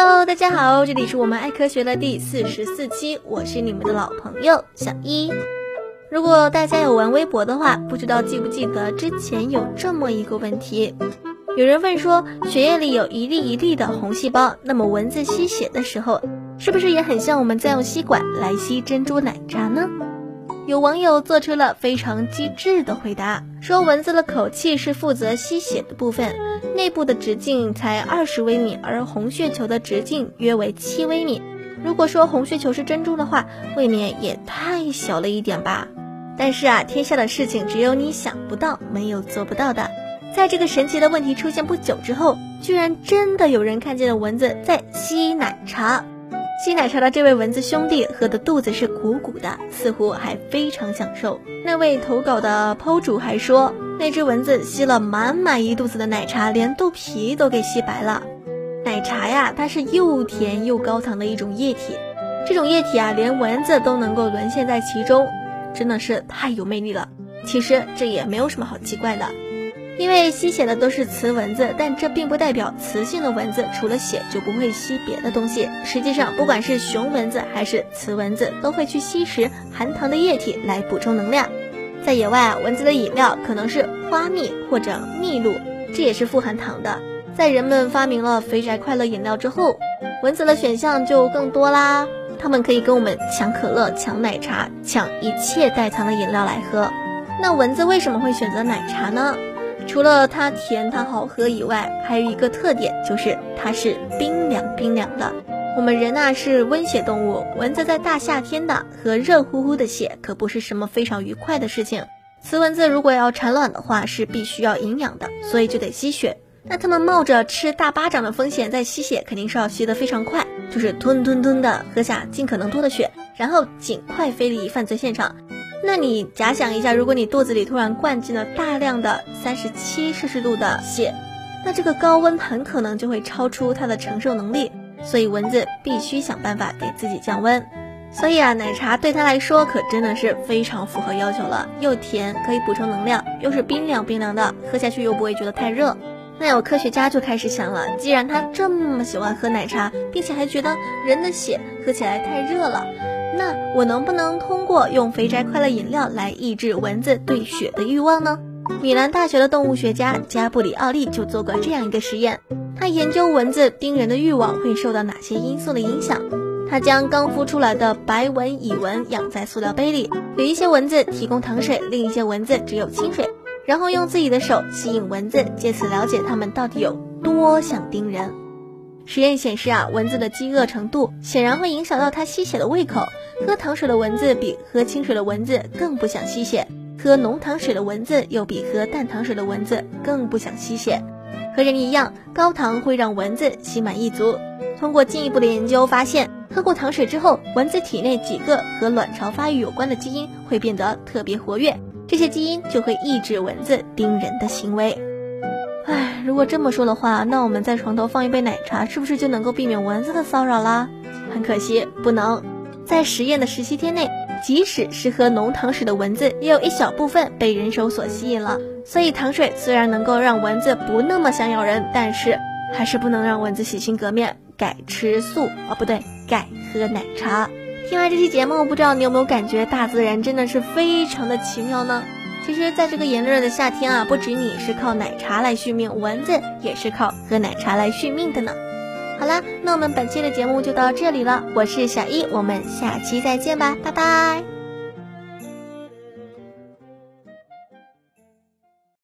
Hello，大家好，这里是我们爱科学的第四十四期，我是你们的老朋友小一。如果大家有玩微博的话，不知道记不记得之前有这么一个问题，有人问说，血液里有一粒一粒的红细胞，那么蚊子吸血的时候，是不是也很像我们在用吸管来吸珍珠奶茶呢？有网友做出了非常机智的回答，说蚊子的口气是负责吸血的部分，内部的直径才二十微米，而红血球的直径约为七微米。如果说红血球是珍珠的话，未免也太小了一点吧？但是啊，天下的事情只有你想不到，没有做不到的。在这个神奇的问题出现不久之后，居然真的有人看见了蚊子在吸奶茶。吸奶茶的这位蚊子兄弟喝的肚子是鼓鼓的，似乎还非常享受。那位投稿的剖主还说，那只蚊子吸了满满一肚子的奶茶，连肚皮都给吸白了。奶茶呀，它是又甜又高糖的一种液体，这种液体啊，连蚊子都能够沦陷在其中，真的是太有魅力了。其实这也没有什么好奇怪的。因为吸血的都是雌蚊子，但这并不代表雌性的蚊子除了血就不会吸别的东西。实际上，不管是雄蚊子还是雌蚊子，都会去吸食含糖的液体来补充能量。在野外啊，蚊子的饮料可能是花蜜或者蜜露，这也是富含糖的。在人们发明了肥宅快乐饮料之后，蚊子的选项就更多啦。它们可以跟我们抢可乐、抢奶茶、抢一切带糖的饮料来喝。那蚊子为什么会选择奶茶呢？除了它甜、它好喝以外，还有一个特点就是它是冰凉冰凉的。我们人呐是温血动物，蚊子在大夏天的喝热乎乎的血可不是什么非常愉快的事情。雌蚊子如果要产卵的话，是必须要营养的，所以就得吸血。那它们冒着吃大巴掌的风险在吸血，肯定是要吸得非常快，就是吞吞吞的喝下尽可能多的血，然后尽快飞离犯罪现场。那你假想一下，如果你肚子里突然灌进了大量的三十七摄氏度的血，那这个高温很可能就会超出它的承受能力，所以蚊子必须想办法给自己降温。所以啊，奶茶对它来说可真的是非常符合要求了，又甜可以补充能量，又是冰凉冰凉的，喝下去又不会觉得太热。那有科学家就开始想了，既然他这么喜欢喝奶茶，并且还觉得人的血喝起来太热了。那我能不能通过用肥宅快乐饮料来抑制蚊子对血的欲望呢？米兰大学的动物学家加布里奥利就做过这样一个实验，他研究蚊子叮人的欲望会受到哪些因素的影响。他将刚孵出来的白纹蚁蚊养在塑料杯里，有一些蚊子提供糖水，另一些蚊子只有清水，然后用自己的手吸引蚊子，借此了解它们到底有多想叮人。实验显示啊，蚊子的饥饿程度显然会影响到它吸血的胃口。喝糖水的蚊子比喝清水的蚊子更不想吸血，喝浓糖水的蚊子又比喝淡糖水的蚊子更不想吸血。和人一样，高糖会让蚊子心满意足。通过进一步的研究发现，喝过糖水之后，蚊子体内几个和卵巢发育有关的基因会变得特别活跃，这些基因就会抑制蚊子叮人的行为。唉，如果这么说的话，那我们在床头放一杯奶茶，是不是就能够避免蚊子的骚扰啦？很可惜，不能。在实验的十七天内，即使是喝浓糖水的蚊子，也有一小部分被人手所吸引了。所以，糖水虽然能够让蚊子不那么想咬人，但是还是不能让蚊子洗心革面，改吃素哦，不对，改喝奶茶。听完这期节目，不知道你有没有感觉大自然真的是非常的奇妙呢？其实，在这个炎热的夏天啊，不止你是靠奶茶来续命，蚊子也是靠喝奶茶来续命的呢。好啦，那我们本期的节目就到这里了，我是小易，我们下期再见吧，拜拜。